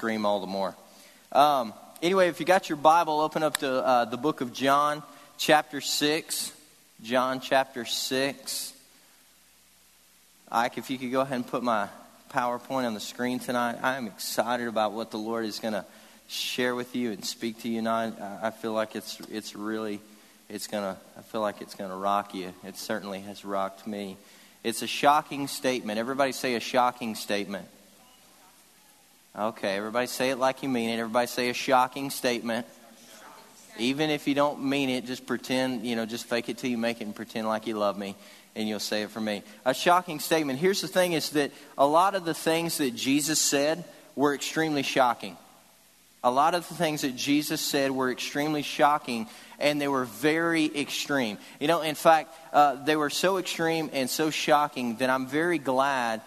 scream all the more. Um, anyway, if you got your Bible, open up to uh, the book of John, chapter 6. John, chapter 6. Ike, if you could go ahead and put my PowerPoint on the screen tonight. I am excited about what the Lord is going to share with you and speak to you tonight. I feel like it's, it's really, it's going to, I feel like it's going to rock you. It certainly has rocked me. It's a shocking statement. Everybody say a shocking statement. Okay, everybody say it like you mean it. Everybody say a shocking statement. Even if you don't mean it, just pretend, you know, just fake it till you make it and pretend like you love me, and you'll say it for me. A shocking statement. Here's the thing is that a lot of the things that Jesus said were extremely shocking. A lot of the things that Jesus said were extremely shocking, and they were very extreme. You know, in fact, uh, they were so extreme and so shocking that I'm very glad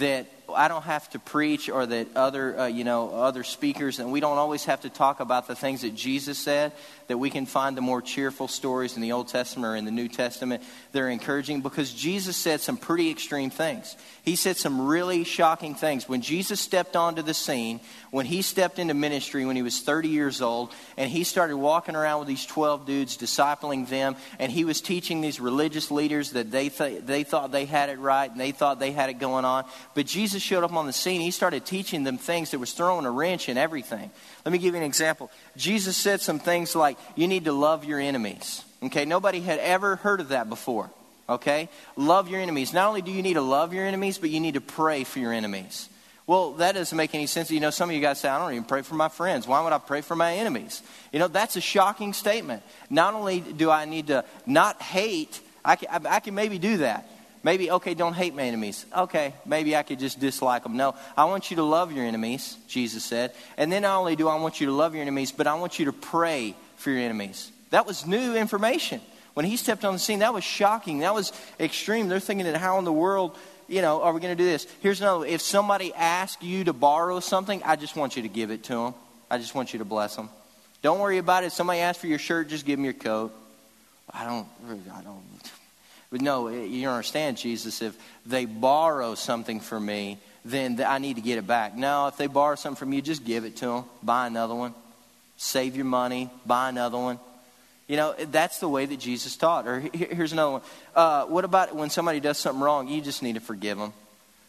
that I don't have to preach or that other, uh, you know, other speakers, and we don't always have to talk about the things that Jesus said, that we can find the more cheerful stories in the Old Testament or in the New Testament they are encouraging because Jesus said some pretty extreme things. He said some really shocking things. When Jesus stepped onto the scene, when he stepped into ministry when he was 30 years old, and he started walking around with these 12 dudes, discipling them, and he was teaching these religious leaders that they, th- they thought they had it right and they thought they had it going on. But Jesus showed up on the scene. He started teaching them things that was throwing a wrench in everything. Let me give you an example. Jesus said some things like, you need to love your enemies. Okay, nobody had ever heard of that before. Okay? Love your enemies. Not only do you need to love your enemies, but you need to pray for your enemies. Well, that doesn't make any sense. You know, some of you guys say, I don't even pray for my friends. Why would I pray for my enemies? You know, that's a shocking statement. Not only do I need to not hate, I can, I can maybe do that. Maybe, okay, don't hate my enemies. Okay, maybe I could just dislike them. No, I want you to love your enemies, Jesus said. And then not only do I want you to love your enemies, but I want you to pray for your enemies. That was new information. When he stepped on the scene, that was shocking. That was extreme. They're thinking that how in the world you know, are we going to do this? Here's another. If somebody asks you to borrow something, I just want you to give it to them. I just want you to bless them. Don't worry about it. If somebody asks for your shirt, just give them your coat. I don't. I don't. But no, you don't understand, Jesus. If they borrow something from me, then I need to get it back. No, if they borrow something from you, just give it to them. Buy another one. Save your money. Buy another one. You know, that's the way that Jesus taught. Or here's another one. Uh, what about when somebody does something wrong? You just need to forgive them.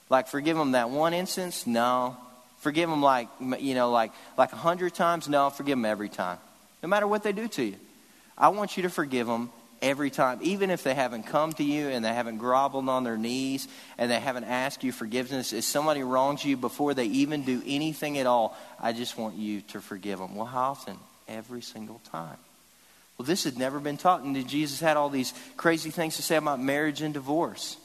Like, forgive them that one instance? No. Forgive them like, you know, like like a hundred times? No, forgive them every time. No matter what they do to you. I want you to forgive them every time. Even if they haven't come to you and they haven't groveled on their knees and they haven't asked you forgiveness. If somebody wrongs you before they even do anything at all, I just want you to forgive them. Well, how often? Every single time. Well, this had never been taught. And Jesus had all these crazy things to say about marriage and divorce.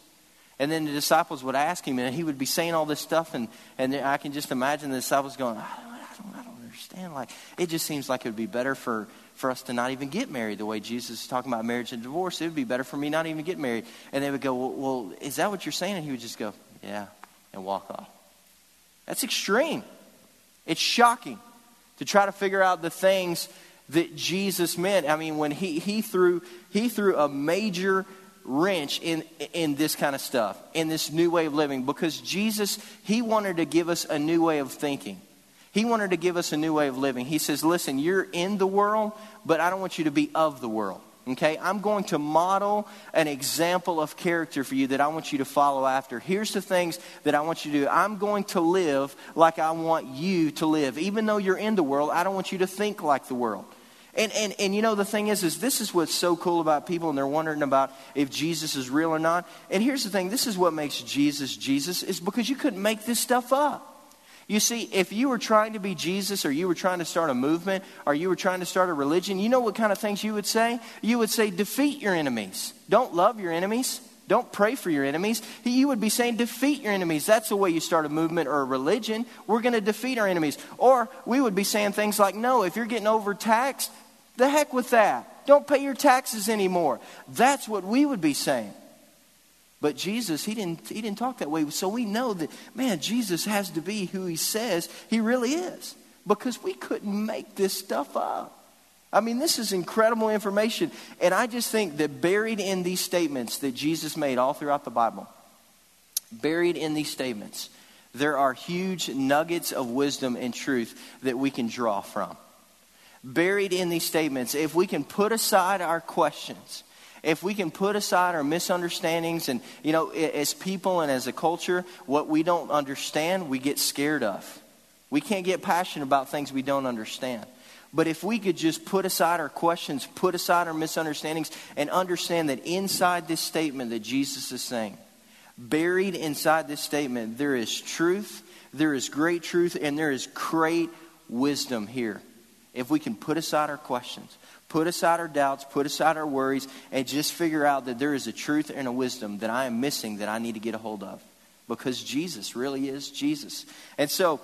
And then the disciples would ask him, and he would be saying all this stuff. And, and I can just imagine the disciples going, I don't, I don't, I don't understand. Like, it just seems like it would be better for, for us to not even get married the way Jesus is talking about marriage and divorce. It would be better for me not even get married. And they would go, well, well, is that what you're saying? And he would just go, yeah, and walk off. That's extreme. It's shocking to try to figure out the things that Jesus meant. I mean, when he, he, threw, he threw a major wrench in, in this kind of stuff, in this new way of living, because Jesus, he wanted to give us a new way of thinking. He wanted to give us a new way of living. He says, Listen, you're in the world, but I don't want you to be of the world. Okay, I'm going to model an example of character for you that I want you to follow after. Here's the things that I want you to do. I'm going to live like I want you to live. Even though you're in the world, I don't want you to think like the world. And, and, and you know, the thing is, is this is what's so cool about people, and they're wondering about if Jesus is real or not. And here's the thing this is what makes Jesus Jesus, is because you couldn't make this stuff up. You see, if you were trying to be Jesus, or you were trying to start a movement, or you were trying to start a religion, you know what kind of things you would say? You would say, defeat your enemies. Don't love your enemies. Don't pray for your enemies. You would be saying, defeat your enemies. That's the way you start a movement or a religion. We're going to defeat our enemies. Or we would be saying things like, no, if you're getting overtaxed, the heck with that. Don't pay your taxes anymore. That's what we would be saying. But Jesus, he didn't, he didn't talk that way. So we know that, man, Jesus has to be who he says he really is. Because we couldn't make this stuff up. I mean, this is incredible information. And I just think that buried in these statements that Jesus made all throughout the Bible, buried in these statements, there are huge nuggets of wisdom and truth that we can draw from. Buried in these statements, if we can put aside our questions, if we can put aside our misunderstandings and, you know, as people and as a culture, what we don't understand, we get scared of. We can't get passionate about things we don't understand. But if we could just put aside our questions, put aside our misunderstandings, and understand that inside this statement that Jesus is saying, buried inside this statement, there is truth, there is great truth, and there is great wisdom here. If we can put aside our questions, put aside our doubts, put aside our worries, and just figure out that there is a truth and a wisdom that I am missing that I need to get a hold of. Because Jesus really is Jesus. And so,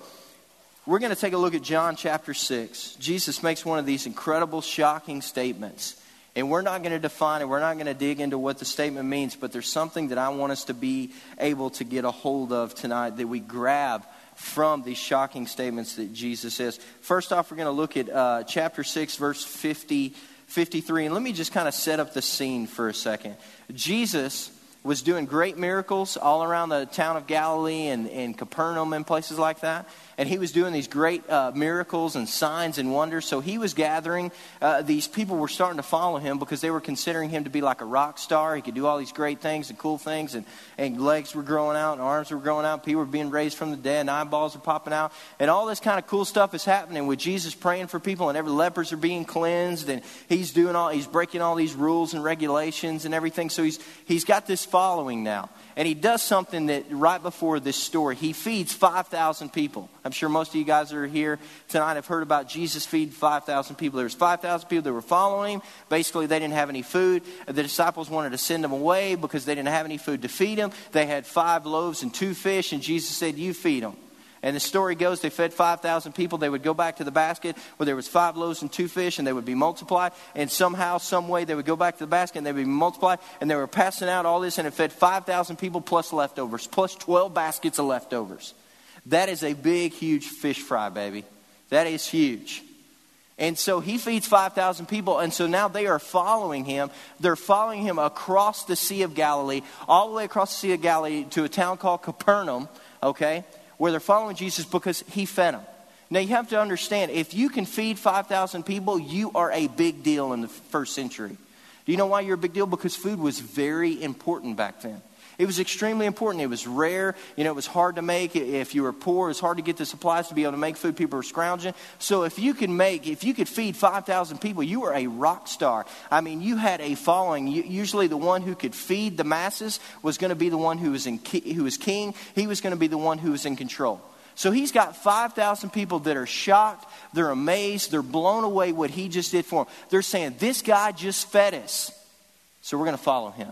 we're going to take a look at John chapter 6. Jesus makes one of these incredible, shocking statements. And we're not going to define it, we're not going to dig into what the statement means, but there's something that I want us to be able to get a hold of tonight that we grab from these shocking statements that Jesus says. First off, we're going to look at uh, chapter 6, verse 50, 53. And let me just kind of set up the scene for a second. Jesus was doing great miracles all around the town of Galilee and, and Capernaum and places like that and he was doing these great uh, miracles and signs and wonders. So he was gathering. Uh, these people were starting to follow him because they were considering him to be like a rock star. He could do all these great things and cool things, and, and legs were growing out, and arms were growing out. People were being raised from the dead, and eyeballs were popping out. And all this kind of cool stuff is happening with Jesus praying for people, and every lepers are being cleansed, and he's doing all, he's breaking all these rules and regulations and everything. So he's, he's got this following now. And he does something that right before this story, he feeds 5,000 people. I'm sure most of you guys that are here tonight have heard about Jesus feeding 5,000 people. There was 5,000 people that were following him. Basically, they didn't have any food. The disciples wanted to send them away because they didn't have any food to feed them. They had five loaves and two fish, and Jesus said, You feed them. And the story goes they fed 5,000 people. They would go back to the basket where there was five loaves and two fish, and they would be multiplied. And somehow, some way, they would go back to the basket and they would be multiplied. And they were passing out all this, and it fed 5,000 people plus leftovers, plus 12 baskets of leftovers. That is a big, huge fish fry, baby. That is huge. And so he feeds 5,000 people. And so now they are following him. They're following him across the Sea of Galilee, all the way across the Sea of Galilee to a town called Capernaum, okay? Where they're following Jesus because he fed them. Now, you have to understand if you can feed 5,000 people, you are a big deal in the first century. Do you know why you're a big deal? Because food was very important back then. It was extremely important. It was rare. You know, it was hard to make. If you were poor, it was hard to get the supplies to be able to make food. People were scrounging. So if you could make, if you could feed 5,000 people, you were a rock star. I mean, you had a following. Usually the one who could feed the masses was going to be the one who was, in, who was king. He was going to be the one who was in control. So he's got 5,000 people that are shocked, they're amazed, they're blown away what he just did for them. They're saying, This guy just fed us, so we're going to follow him.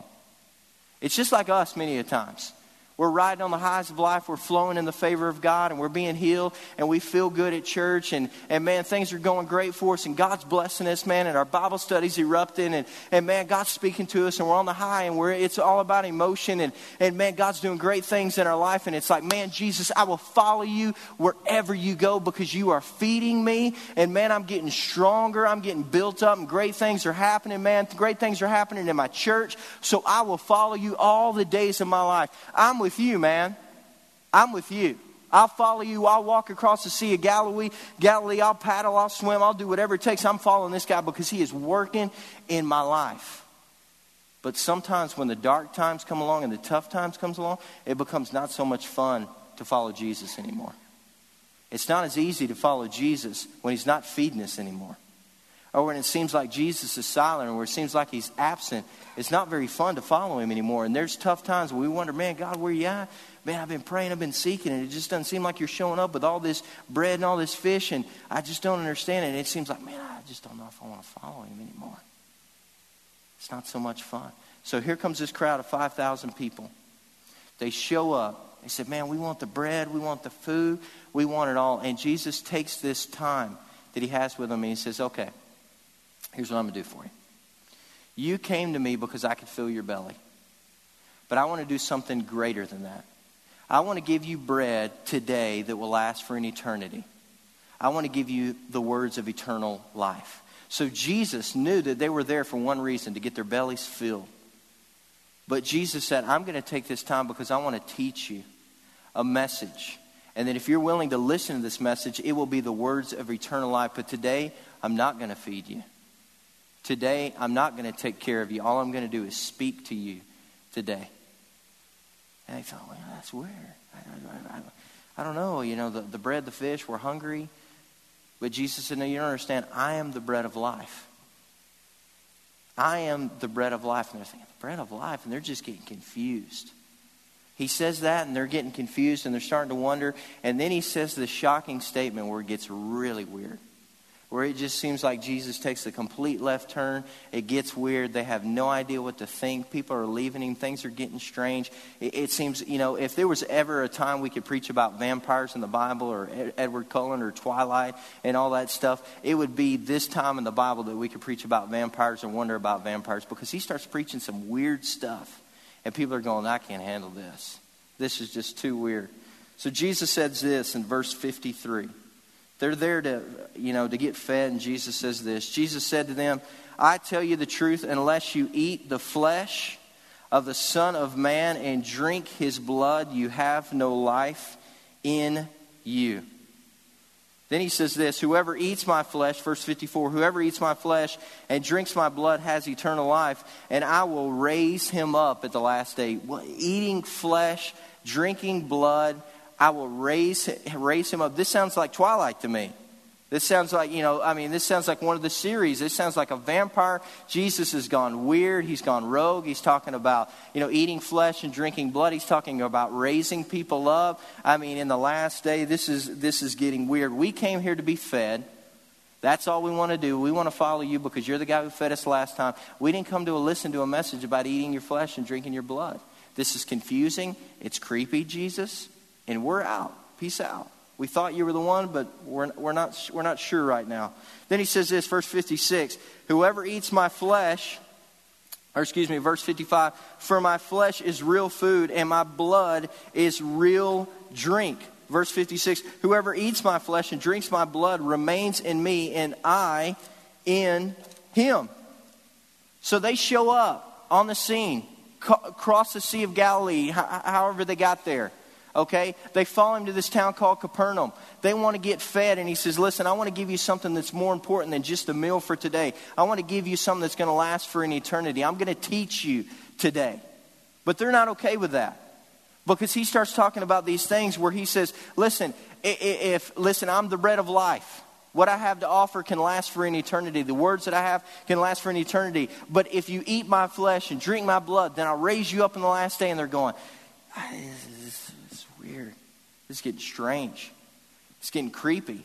It's just like us many a times. We're riding on the highs of life. We're flowing in the favor of God and we're being healed and we feel good at church. And, and man, things are going great for us and God's blessing us, man. And our Bible studies erupting and, and man, God's speaking to us and we're on the high and we're, it's all about emotion. And, and man, God's doing great things in our life. And it's like, man, Jesus, I will follow you wherever you go because you are feeding me. And man, I'm getting stronger. I'm getting built up and great things are happening, man. Great things are happening in my church. So I will follow you all the days of my life. I'm with with you, man. I'm with you. I'll follow you. I'll walk across the Sea of Galilee. Galilee, I'll paddle, I'll swim, I'll do whatever it takes. I'm following this guy because he is working in my life. But sometimes when the dark times come along and the tough times comes along, it becomes not so much fun to follow Jesus anymore. It's not as easy to follow Jesus when he's not feeding us anymore. Oh, or when it seems like Jesus is silent or where it seems like he's absent, it's not very fun to follow him anymore. And there's tough times where we wonder, man, God, where you at? Man, I've been praying, I've been seeking, and it just doesn't seem like you're showing up with all this bread and all this fish, and I just don't understand it. And it seems like, man, I just don't know if I want to follow him anymore. It's not so much fun. So here comes this crowd of 5,000 people. They show up. They said, man, we want the bread, we want the food, we want it all. And Jesus takes this time that he has with them, and he says, okay, Here's what I'm going to do for you. You came to me because I could fill your belly. But I want to do something greater than that. I want to give you bread today that will last for an eternity. I want to give you the words of eternal life. So Jesus knew that they were there for one reason to get their bellies filled. But Jesus said, I'm going to take this time because I want to teach you a message And that if you're willing to listen to this message, it will be the words of eternal life. But today, I'm not going to feed you. Today, I'm not going to take care of you. All I'm going to do is speak to you today. And they thought, well, that's weird. I, I, I, I don't know. You know, the, the bread, the fish, we're hungry. But Jesus said, no, you don't understand. I am the bread of life. I am the bread of life. And they're thinking, bread of life? And they're just getting confused. He says that, and they're getting confused, and they're starting to wonder. And then he says this shocking statement where it gets really weird where it just seems like Jesus takes a complete left turn. It gets weird. They have no idea what to think. People are leaving him. Things are getting strange. It, it seems, you know, if there was ever a time we could preach about vampires in the Bible or Ed, Edward Cullen or Twilight and all that stuff, it would be this time in the Bible that we could preach about vampires and wonder about vampires because he starts preaching some weird stuff. And people are going, I can't handle this. This is just too weird. So Jesus says this in verse 53. They're there to, you know, to get fed, and Jesus says this. Jesus said to them, I tell you the truth, unless you eat the flesh of the Son of Man and drink his blood, you have no life in you. Then he says this Whoever eats my flesh, verse 54, whoever eats my flesh and drinks my blood has eternal life, and I will raise him up at the last day. Eating flesh, drinking blood, I will raise, raise him up. This sounds like Twilight to me. This sounds like, you know, I mean, this sounds like one of the series. This sounds like a vampire. Jesus has gone weird. He's gone rogue. He's talking about, you know, eating flesh and drinking blood. He's talking about raising people up. I mean, in the last day, this is, this is getting weird. We came here to be fed. That's all we want to do. We want to follow you because you're the guy who fed us last time. We didn't come to listen to a message about eating your flesh and drinking your blood. This is confusing. It's creepy, Jesus and we're out. Peace out. We thought you were the one, but we're, we're, not, we're not sure right now. Then he says this, verse 56 Whoever eats my flesh, or excuse me, verse 55 For my flesh is real food, and my blood is real drink. Verse 56 Whoever eats my flesh and drinks my blood remains in me, and I in him. So they show up on the scene, across the Sea of Galilee, however they got there okay? They follow him to this town called Capernaum. They want to get fed, and he says, Listen, I want to give you something that's more important than just a meal for today. I want to give you something that's going to last for an eternity. I'm going to teach you today. But they're not okay with that. Because he starts talking about these things where he says, Listen, if, listen, I'm the bread of life. What I have to offer can last for an eternity. The words that I have can last for an eternity. But if you eat my flesh and drink my blood, then I'll raise you up in the last day. And they're going, ah, weird. This is getting strange. It's getting creepy.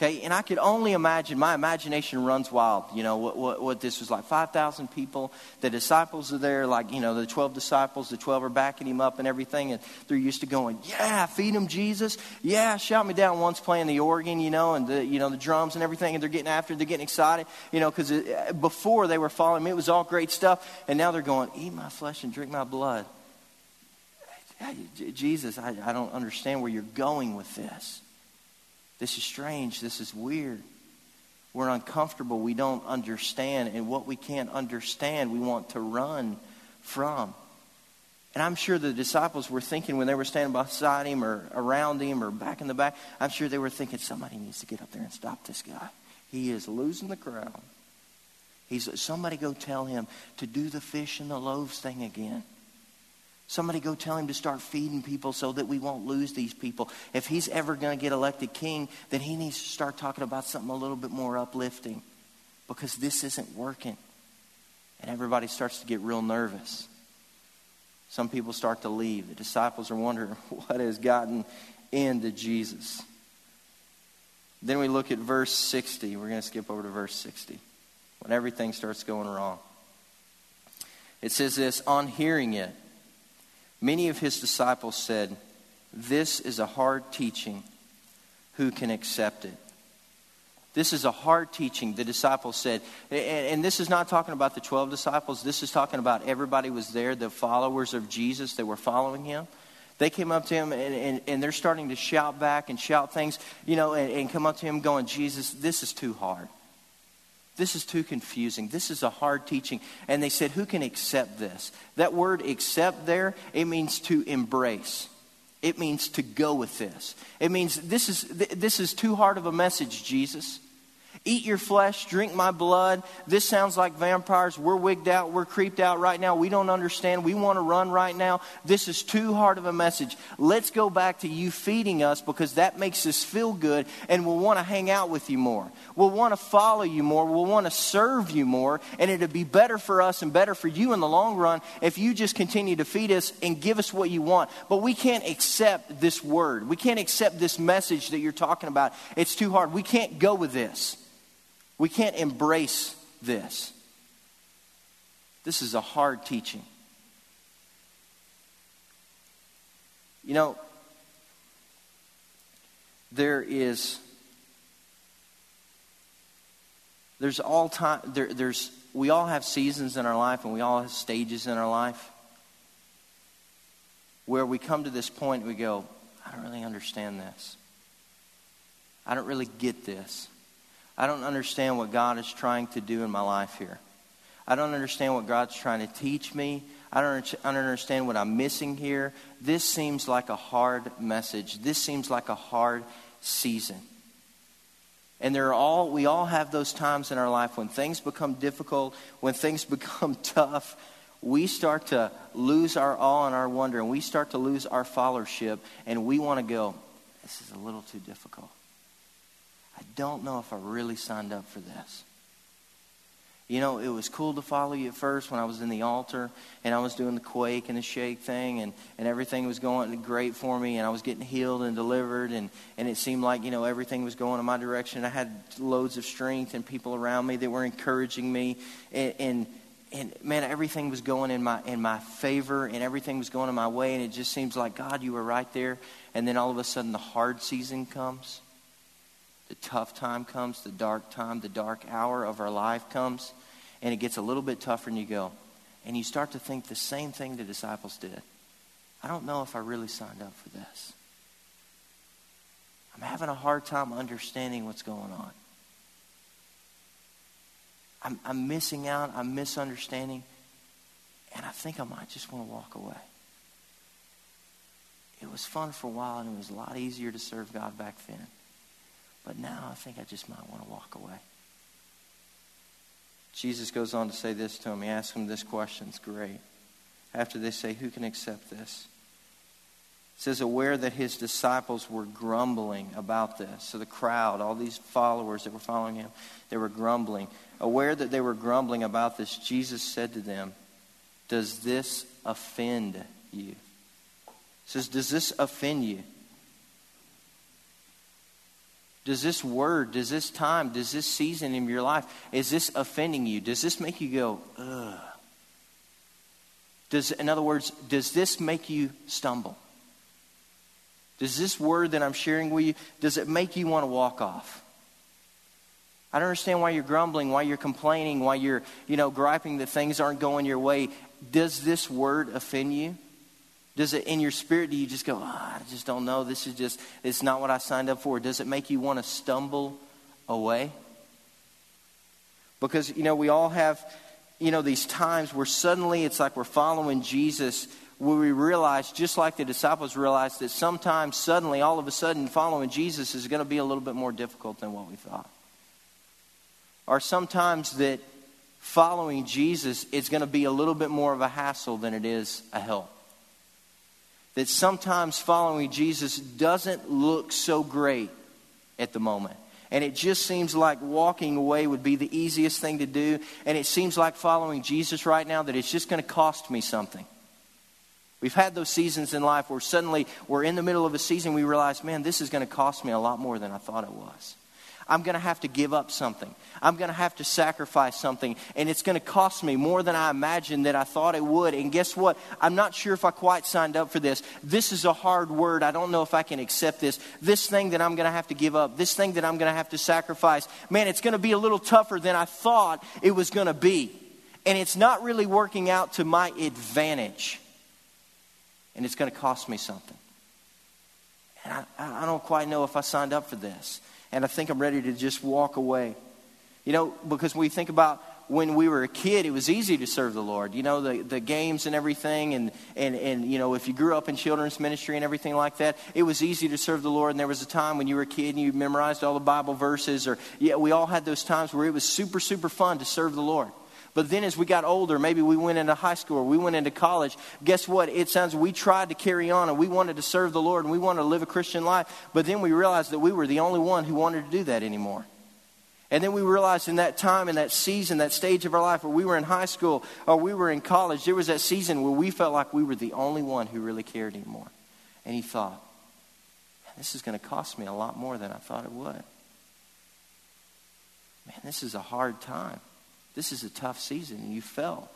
Okay, and I could only imagine, my imagination runs wild, you know, what, what, what this was like. 5,000 people, the disciples are there, like, you know, the 12 disciples, the 12 are backing him up and everything, and they're used to going, yeah, feed him Jesus. Yeah, shout me down. One's playing the organ, you know, and the, you know, the drums and everything, and they're getting after it, they're getting excited, you know, because before they were following me, it was all great stuff, and now they're going, eat my flesh and drink my blood. Jesus, I, I don't understand where you're going with this. This is strange. This is weird. We're uncomfortable. We don't understand. And what we can't understand, we want to run from. And I'm sure the disciples were thinking when they were standing beside him or around him or back in the back, I'm sure they were thinking, somebody needs to get up there and stop this guy. He is losing the crowd. He's, somebody go tell him to do the fish and the loaves thing again. Somebody go tell him to start feeding people so that we won't lose these people. If he's ever going to get elected king, then he needs to start talking about something a little bit more uplifting because this isn't working. And everybody starts to get real nervous. Some people start to leave. The disciples are wondering what has gotten into Jesus. Then we look at verse 60. We're going to skip over to verse 60 when everything starts going wrong. It says this On hearing it, Many of his disciples said, This is a hard teaching. Who can accept it? This is a hard teaching, the disciples said. And, this is not talking about the 12 disciples. This is talking about everybody was there, the followers of Jesus that were following him. They came up to him and, and, and they're starting to shout back and shout things, you know, and, and come up to him going, Jesus, this is too hard. This is too confusing. This is a hard teaching. And they said, Who can accept this? That word accept there, it means to embrace. It means to go with this. It means this is, this is too hard of a message, Jesus. Eat your flesh, drink my blood. This sounds like vampires. We're wigged out. We're creeped out right now. We don't understand. We want to run right now. This is too hard of a message. Let's go back to you feeding us because that makes us feel good and we'll want to hang out with you more. We'll want to follow you more. We'll want to serve you more. And it'll be better for us and better for you in the long run if you just continue to feed us and give us what you want. But we can't accept this word. We can't accept this message that you're talking about. It's too hard. We can't go with this. We can't embrace this. This is a hard teaching. You know, there is there's all time there, there's we all have seasons in our life and we all have stages in our life where we come to this point and we go i don't really understand this i don't really get this I don't understand what God is trying to do in my life here. I don't understand what God's trying to teach me. I don't, I don't understand what I'm missing here. This seems like a hard message. This seems like a hard season. And there are all we all have those times in our life when things become difficult, when things become tough, we start to lose our awe and our wonder, and we start to lose our followership, and we want to go, this is a little too difficult. I don't know if I really signed up for this. You know, it was cool to follow you at first when I was in the altar and I was doing the quake and the shake thing and, and everything was going great for me and I was getting healed and delivered and, and it seemed like, you know, everything was going in my direction. I had loads of strength and people around me that were encouraging me and, and, and man, everything was going in my, in my favor and everything was going in my way and it just seems like, God, you were right there. And then all of a sudden the hard season comes the tough time comes, the dark time, the dark hour of our life comes, and it gets a little bit tougher, and you go, and you start to think the same thing the disciples did. I don't know if I really signed up for this. I'm having a hard time understanding what's going on. I'm, I'm missing out, I'm misunderstanding, and I think I might just want to walk away. It was fun for a while, and it was a lot easier to serve God back then. But now I think I just might want to walk away. Jesus goes on to say this to him. He asks him this question. It's great. After they say, Who can accept this? It says, aware that his disciples were grumbling about this. So the crowd, all these followers that were following him, they were grumbling. Aware that they were grumbling about this, Jesus said to them, Does this offend you? Says, Does this offend you? Does this word, does this time, does this season in your life, is this offending you? Does this make you go, ugh? Does, in other words, does this make you stumble? Does this word that I'm sharing with you, does it make you want to walk off? I don't understand why you're grumbling, why you're complaining, why you're, you know, griping that things aren't going your way. Does this word offend you? Does it in your spirit, do you just go, oh, I just don't know. This is just, it's not what I signed up for. Does it make you want to stumble away? Because, you know, we all have, you know, these times where suddenly it's like we're following Jesus, where we realize, just like the disciples realized, that sometimes suddenly, all of a sudden, following Jesus is going to be a little bit more difficult than what we thought. Or sometimes that following Jesus is going to be a little bit more of a hassle than it is a help that sometimes following Jesus doesn't look so great at the moment. And it just seems like walking away would be the easiest thing to do. And it seems like following Jesus right now that it's just going to cost me something. We've had those seasons in life where suddenly we're in the middle of a season, we realize, man, this is going to cost me a lot more than I thought it was. I'm going to have to give up something. I'm going to have to sacrifice something. And it's going to cost me more than I imagined that I thought it would. And guess what? I'm not sure if I quite signed up for this. This is a hard word. I don't know if I can accept this. This thing that I'm going to have to give up, this thing that I'm going to have to sacrifice, man, it's going to be a little tougher than I thought it was going to be. And it's not really working out to my advantage. And it's going to cost me something. And I, I don't quite know if I signed up for this and I think I'm ready to just walk away. You know, because we think about when we were a kid, it was easy to serve the Lord. You know, the, the games and everything, and, and, and, you know, if you grew up in children's ministry and everything like that, it was easy to serve the Lord. And there was a time when you were a kid and you memorized all the Bible verses, or, yeah, we all had those times where it was super, super fun to serve the Lord. But then as we got older, maybe we went into high school or we went into college, guess what? It sounds we tried to carry on and we wanted to serve the Lord and we wanted to live a Christian life, but then we realized that we were the only one who wanted to do that anymore. And then we realized in that time, in that season, that stage of our life where we were in high school or we were in college, there was that season where we felt like we were the only one who really cared anymore. And he thought, this is going to cost me a lot more than I thought it would. Man, this is a hard time. This is a tough season. And you felt,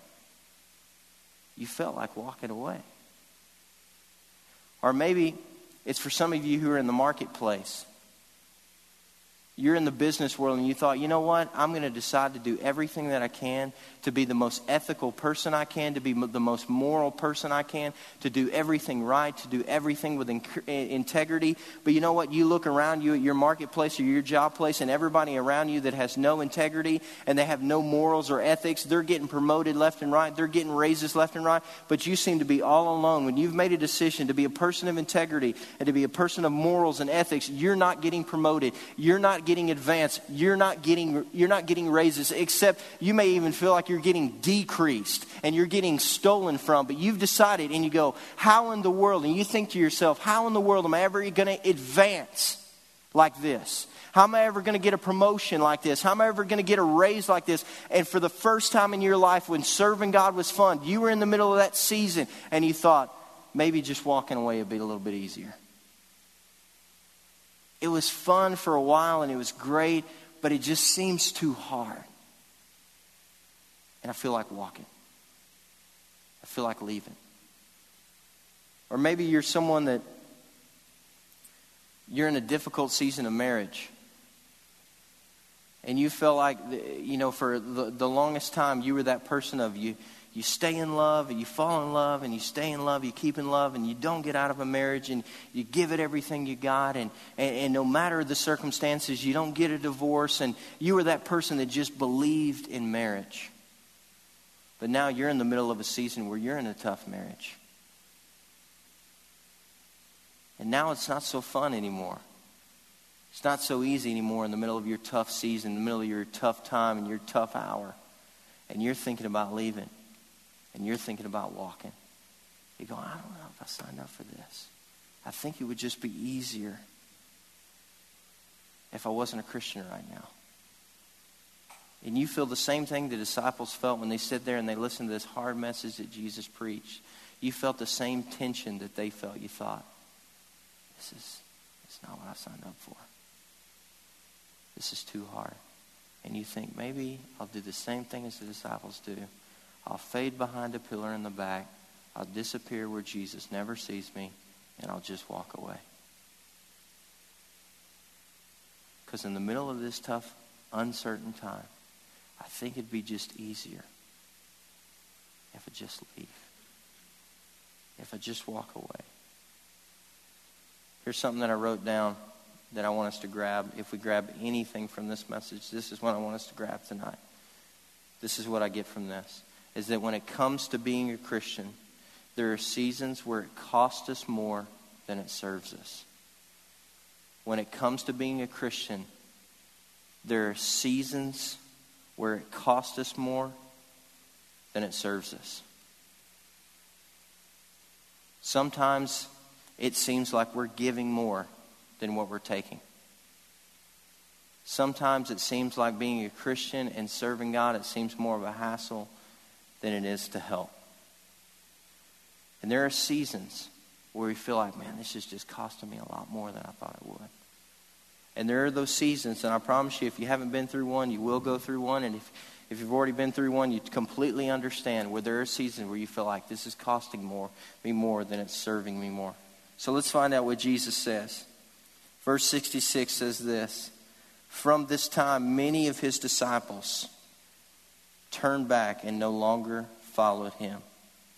you felt like walking away. Or maybe it's for some of you who are in the marketplace you're in the business world and you thought, you know what? I'm going to decide to do everything that I can to be the most ethical person I can, to be the most moral person I can, to do everything right, to do everything with integrity. But you know what? You look around you at your marketplace or your job place, and everybody around you that has no integrity and they have no morals or ethics, they're getting promoted left and right, they're getting raises left and right, but you seem to be all alone. When you've made a decision to be a person of integrity and to be a person of morals and ethics, you're not getting promoted. You're not getting advanced. You're not getting, you're not getting raises, except you may even feel like you're getting decreased and you're getting stolen from. But you've decided and you go, How in the world? And you think to yourself, How in the world am I ever going to advance like this? How am I ever going to get a promotion like this? How am I ever going to get a raise like this? And for the first time in your life, when serving God was fun, you were in the middle of that season and you thought, maybe just walking away would be a little bit easier. It was fun for a while and it was great, but it just seems too hard. And I feel like walking. I feel like leaving. Or maybe you're someone that you're in a difficult season of marriage. And you feel like, you know, for the, the longest time, you were that person of you you stay in love and you fall in love and you stay in love, you keep in love and you don't get out of a marriage and you give it everything you got and, and, and, no matter the circumstances, you don't get a divorce and you were that person that just believed in marriage. But now you're in the middle of a season where you're in a tough marriage. And now it's not so fun anymore. It's not so easy anymore in the middle of your tough season, in the middle of your tough time and your tough hour. And you're thinking about leaving and you're thinking about walking, you go, I don't know if I signed up for this. I think it would just be easier if I wasn't a Christian right now. And you feel the same thing the disciples felt when they sit there and they listened to this hard message that Jesus preached. You felt the same tension that they felt. You thought, this is, this is not what I signed up for. This is too hard. And you think, maybe I'll do the same thing as the disciples do. I'll fade behind a pillar in the back. I'll disappear where Jesus never sees me, and I'll just walk away. Because in the middle of this tough, uncertain time, I think it'd be just easier if I just leave, if I just walk away. Here's something that I wrote down that I want us to grab. If we grab anything from this message, this is what I want us to grab tonight. This is what I get from this is that when it comes to being a Christian, there are seasons where it costs us more than it serves us. When it comes to being a Christian, there are seasons where it costs us more than it serves us. Sometimes it seems like we're giving more than what we're taking. Sometimes it seems like being a Christian and serving God, it seems more of a hassle than it is to help. And there are seasons where we feel like, man, this is just costing me a lot more than I thought it would. And there are those seasons, and I promise you, if you haven't been through one, you will go through one. And if, if you've already been through one, you completely understand where there are seasons where you feel like this is costing more, me more than it's serving me more. So let's find out what Jesus says. Verse 66 says this From this time, many of his disciples turned back and no longer followed him.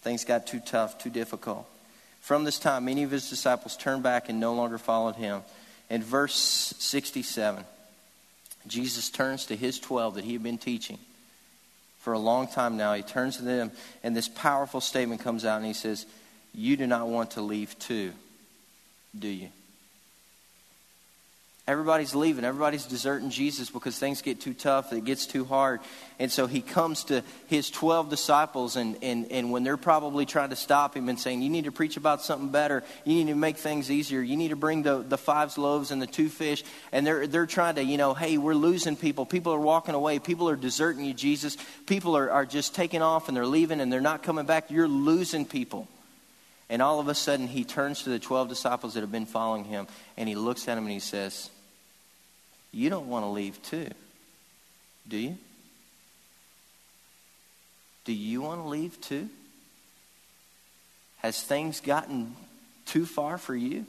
Things got too tough, too difficult. From this time, many of his disciples turned back and no longer followed him. In verse 67, Jesus turns to his 12 that he had been teaching, for a long time now. He turns to them, and this powerful statement comes out, and he says, You do not want to leave too, do you? Everybody's leaving. Everybody's deserting Jesus because things get too tough. It gets too hard. And so he comes to his 12 disciples, and, and, and when they're probably trying to stop him and saying, You need to preach about something better. You need to make things easier. You need to bring the, the five loaves and the two fish. And they're, they're trying to, you know, hey, we're losing people. People are walking away. People are deserting you, Jesus. People are, are just taking off and they're leaving and they're not coming back. You're losing people. And all of a sudden, he turns to the 12 disciples that have been following him, and he looks at them and he says, you don't want to leave too, do you? Do you want to leave too? Has things gotten too far for you?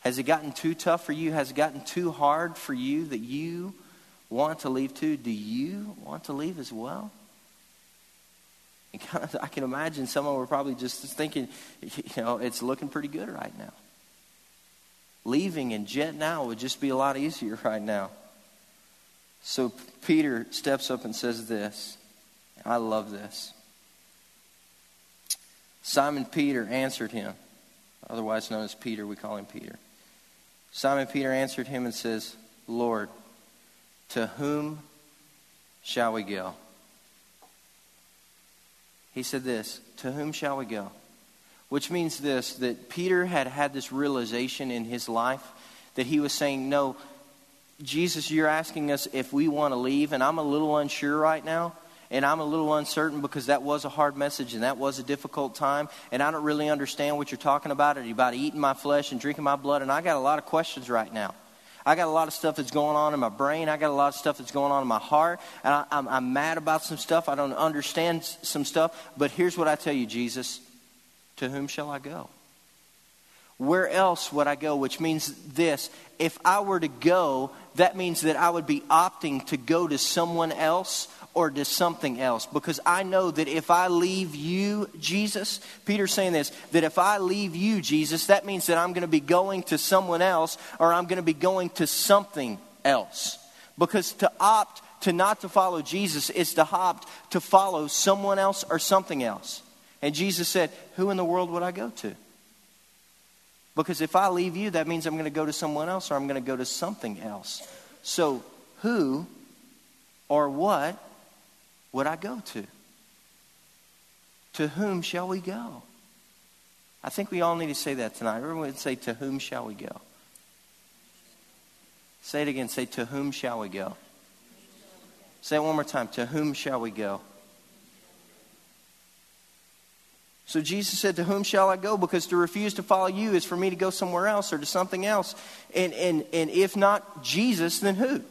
Has it gotten too tough for you? Has it gotten too hard for you that you want to leave too? Do you want to leave as well? I can imagine some of them were probably just thinking, you know, it's looking pretty good right now leaving and jetting out would just be a lot easier right now. So Peter steps up and says this. I love this. Simon Peter answered him, otherwise known as Peter, we call him Peter. Simon Peter answered him and says, Lord, to whom shall we go? He said this, To whom shall we go? Which means this that Peter had had this realization in his life that he was saying, No, Jesus, you're asking us if we want to leave, and I'm a little unsure right now. And I'm a little uncertain because that was a hard message and that was a difficult time. And I don't really understand what you're talking about. About eating my flesh and drinking my blood? And I got a lot of questions right now. I got a lot of stuff that's going on in my brain. I got a lot of stuff that's going on in my heart. And I, I'm mad about some stuff. I don't understand some stuff. But here's what I tell you, Jesus to whom shall I go? Where else would I go? Which means this if I were to go, that means that I would be opting to go to someone else or to something else. Because I know that if I leave you, Jesus, Peter's saying this, that if I leave you, Jesus, that means that I'm going to be going to someone else or I'm going to be going to something else. Because to opt to not to follow Jesus is to opt to follow someone else or something else. And Jesus said, Who in the world would I go to? Because if I leave you, that means I'm going to go to someone else or I'm going to go to something else. So, who or what would I go to? To whom shall we go? I think we all need to say that tonight. Everyone would say, To whom shall we go? Say it again. Say, To whom shall we go? Say it one more time. To whom shall we go? So Jesus said, To whom shall I go? Because to refuse to follow you is for me to go somewhere else or to something else. And, and, and if not Jesus, then who?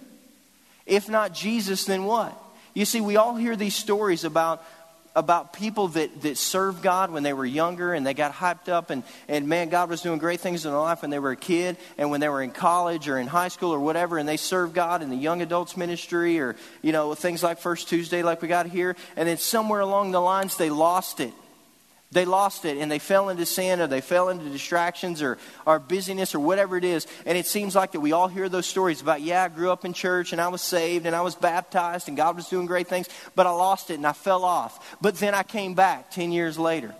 If not Jesus, then what? You see, we all hear these stories about, about people that, that served God when they were younger and they got hyped up and, and man, God was doing great things in their life when they were a kid and when they were in college or in high school or whatever and they served God in the young adults ministry or, you know, things like First Tuesday like we got here. And then somewhere along the lines they lost it they lost it and they fell into sin or they fell into distractions or, or busyness or whatever it is. And it seems like that we all hear those stories about, yeah, I grew up in church and I was saved and I was baptized and God was doing great things, but I lost it and I fell off. But then I came back 10 years later.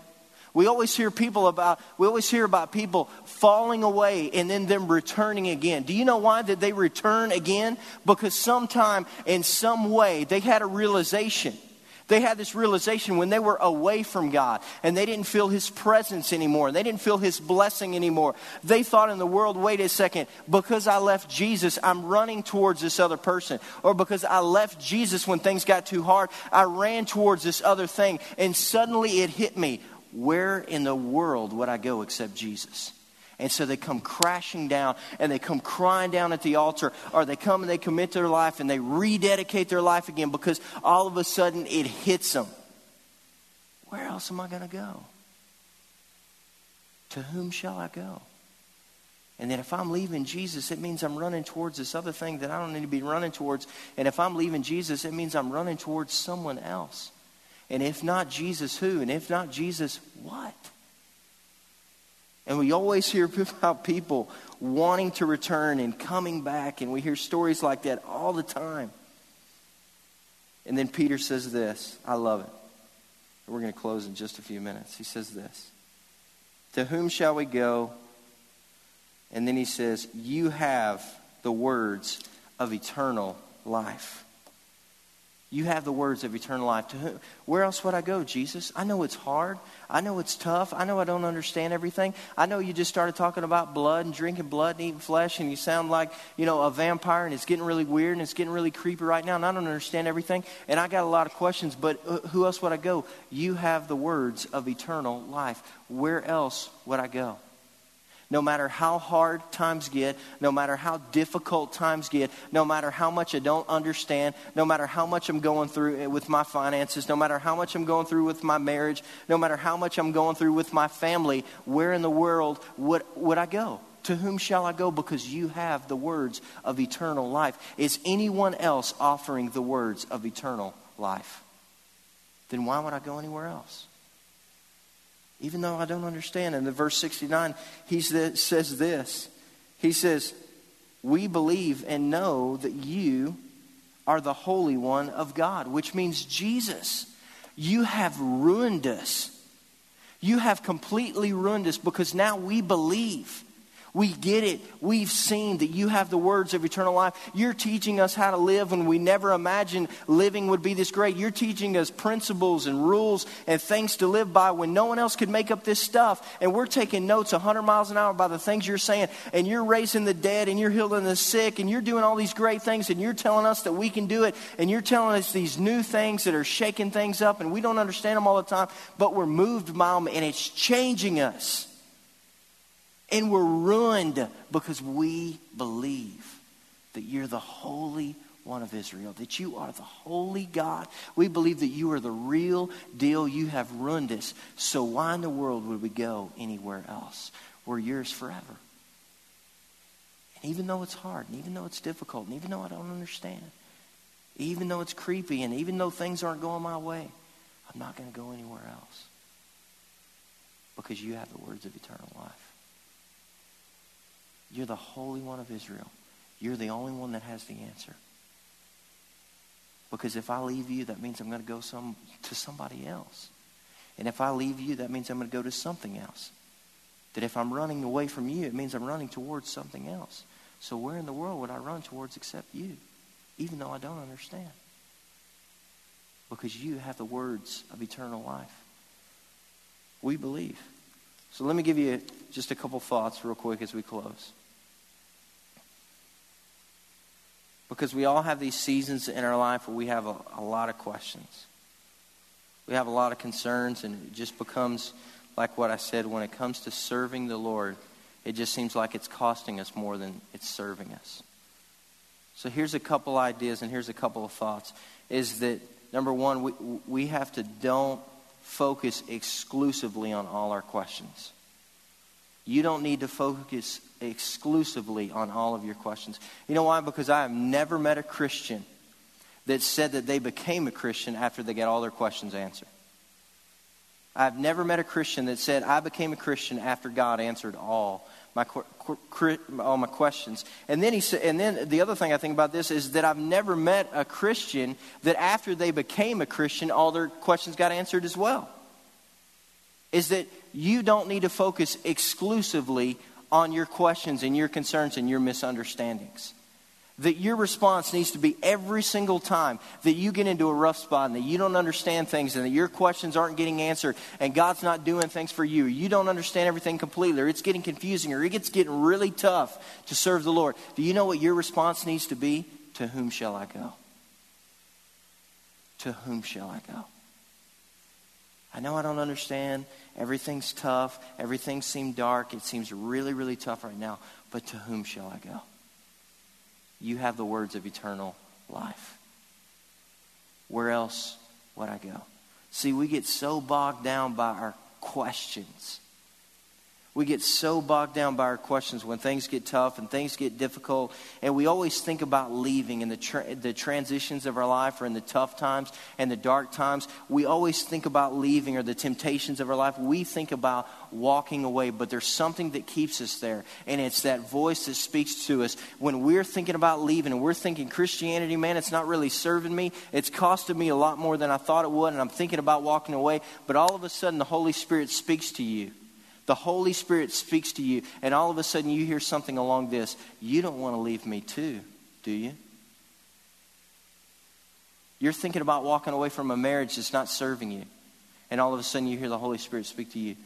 We always hear people about, we always hear about people falling away and then them returning again. Do you know why did they return again? Because sometime in some way they had a realization they had this realization when they were away from God and they didn't feel His presence anymore. And they didn't feel His blessing anymore. They thought in the world, wait a second, because I left Jesus, I'm running towards this other person. Or because I left Jesus when things got too hard, I ran towards this other thing. And suddenly it hit me. Where in the world would I go except Jesus? And so they come crashing down and they come crying down at the altar, or they come and they commit their life and they rededicate their life again because all of a sudden it hits them. Where else am I going to go? To whom shall I go? And then if I'm leaving Jesus, it means I'm running towards this other thing that I don't need to be running towards. And if I'm leaving Jesus, it means I'm running towards someone else. And if not Jesus, who? And if not Jesus, what? And we always hear about people wanting to return and coming back, and we hear stories like that all the time. And then Peter says this. I love it. We're going to close in just a few minutes. He says this To whom shall we go? And then he says, You have the words of eternal life. You have the words of eternal life. To whom, where else would I go, Jesus? I know it's hard. I know it's tough. I know I don't understand everything. I know you just started talking about blood and drinking blood and eating flesh, and you sound like, you know, a vampire, and it's getting really weird and it's getting really creepy right now, and I don't understand everything. And I got a lot of questions, but uh, who else would I go? You have the words of eternal life. Where else would I go? No matter how hard times get, no matter how difficult times get, no matter how much I don't understand, no matter how much I'm going through with my finances, no matter how much I'm going through with my marriage, no matter how much I'm going through with my family, where in the world would, would I go? To whom shall I go? Because you have the words of eternal life. Is anyone else offering the words of eternal life? Then why would I go anywhere else? Even though I don't understand. And in verse 69, he says this He says, We believe and know that you are the Holy One of God, which means Jesus. You have ruined us. You have completely ruined us because now we believe. We get it. We've seen that you have the words of eternal life. You're teaching us how to live when we never imagined living would be this great. You're teaching us principles and rules and things to live by when no one else could make up this stuff. And we're taking notes 100 miles an hour by the things you're saying. And you're raising the dead and you're healing the sick and you're doing all these great things and you're telling us that we can do it. And you're telling us these new things that are shaking things up and we don't understand them all the time, but we're moved by them and it's changing us. And we're ruined because we believe that you're the Holy One of Israel, that you are the Holy God. We believe that you are the real deal. You have ruined us. So why in the world would we go anywhere else? We're yours forever. And even though it's hard, and even though it's difficult, and even though I don't understand, even though it's creepy, and even though things aren't going my way, I'm not going to go anywhere else. Because you have the words of eternal life. You're the Holy One of Israel. You're the only one that has the answer. Because if I leave you, that means I'm going to go some, to somebody else. And if I leave you, that means I'm going to go to something else. That if I'm running away from you, it means I'm running towards something else. So where in the world would I run towards except you? Even though I don't understand. Because you have the words of eternal life. We believe. So let me give you just a couple thoughts real quick as we close. Because we all have these seasons in our life where we have a, a lot of questions. We have a lot of concerns, and it just becomes like what I said when it comes to serving the Lord, it just seems like it's costing us more than it's serving us. So here's a couple ideas, and here's a couple of thoughts. Is that number one, we, we have to don't focus exclusively on all our questions. You don't need to focus exclusively on all of your questions. You know why? Because I have never met a Christian that said that they became a Christian after they got all their questions answered. I've never met a Christian that said, I became a Christian after God answered all my, all my questions. And then, he said, and then the other thing I think about this is that I've never met a Christian that after they became a Christian, all their questions got answered as well. Is that you don't need to focus exclusively on your questions and your concerns and your misunderstandings. That your response needs to be every single time that you get into a rough spot and that you don't understand things and that your questions aren't getting answered and God's not doing things for you. You don't understand everything completely or it's getting confusing or it gets getting really tough to serve the Lord. Do you know what your response needs to be? To whom shall I go? To whom shall I go? I know I don't understand. Everything's tough. Everything seems dark. It seems really, really tough right now. But to whom shall I go? You have the words of eternal life. Where else would I go? See, we get so bogged down by our questions. We get so bogged down by our questions when things get tough and things get difficult. And we always think about leaving and the, tra- the transitions of our life or in the tough times and the dark times. We always think about leaving or the temptations of our life. We think about walking away, but there's something that keeps us there. And it's that voice that speaks to us. When we're thinking about leaving and we're thinking, Christianity, man, it's not really serving me. It's costing me a lot more than I thought it would. And I'm thinking about walking away. But all of a sudden, the Holy Spirit speaks to you the Holy Spirit speaks to you, and all of a sudden you hear something along this You don't want to leave me too, do you? You're thinking about walking away from a marriage that's not serving you, and all of a sudden you hear the Holy Spirit speak to you.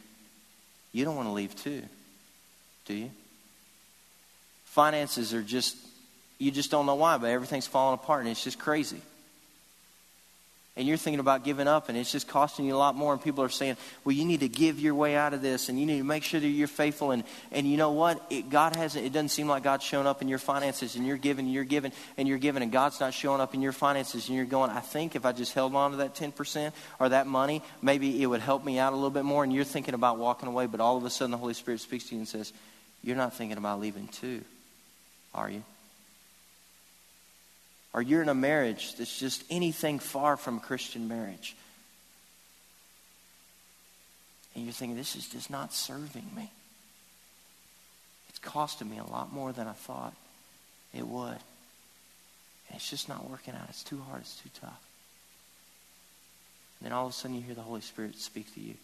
You don't want to leave too, do you? Finances are just, you just don't know why, but everything's falling apart, and it's just crazy and you're thinking about giving up and it's just costing you a lot more and people are saying well you need to give your way out of this and you need to make sure that you're faithful. And, and you know what? It, god hasn't it doesn't seem like god's showing up in your finances and you're giving and you're giving and you're giving and god's not showing up in your finances and you're going i think if i just held on to that 10% or that money maybe it would help me out a little bit more. And you're thinking about walking away but all of a sudden the holy spirit speaks to you and says you're not thinking about leaving too are you or you're in a marriage that's just anything far from Christian marriage. And you're thinking, this is just not serving me. It's costing me a lot more than I thought it would. And it's just not working out. It's too hard. It's too tough. And then all of a sudden you hear the Holy Spirit speak to you.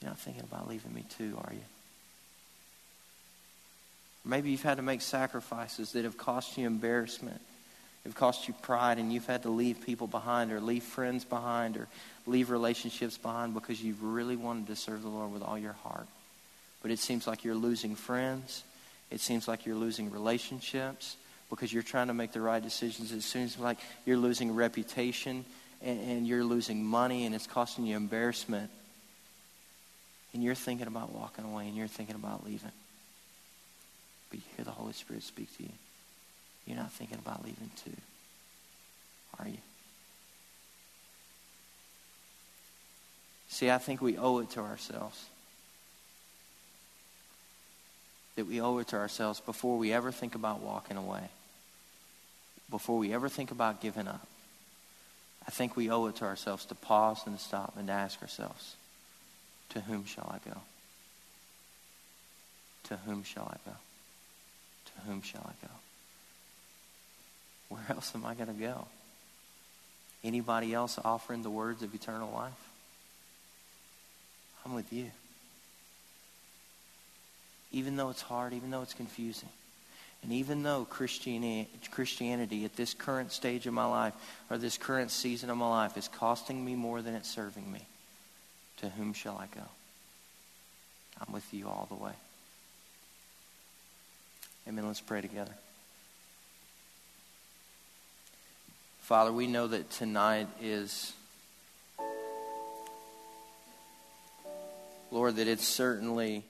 You're not thinking about leaving me too, are you? Maybe you've had to make sacrifices that have cost you embarrassment have cost you pride and you've had to leave people behind or leave friends behind or leave relationships behind because you've really wanted to serve the Lord with all your heart. But it seems like you're losing friends. It seems like you're losing relationships because you're trying to make the right decisions. It seems like you're losing reputation and, and you're losing money and it's costing you embarrassment. And you're thinking about walking away and you're thinking about leaving. But you hear the Holy Spirit speak to you. You're not thinking about leaving too, are you? See, I think we owe it to ourselves. That we owe it to ourselves before we ever think about walking away, before we ever think about giving up. I think we owe it to ourselves to pause and to stop and to ask ourselves, to whom shall I go? To whom shall I go? To whom shall I go? Where else am I going to go? Anybody else offering the words of eternal life? I'm with you. Even though it's hard, even though it's confusing, and even though Christianity, Christianity at this current stage of my life or this current season of my life is costing me more than it's serving me, to whom shall I go? I'm with you all the way. Amen. Let's pray together. Father, we know that tonight is, Lord, that it's certainly.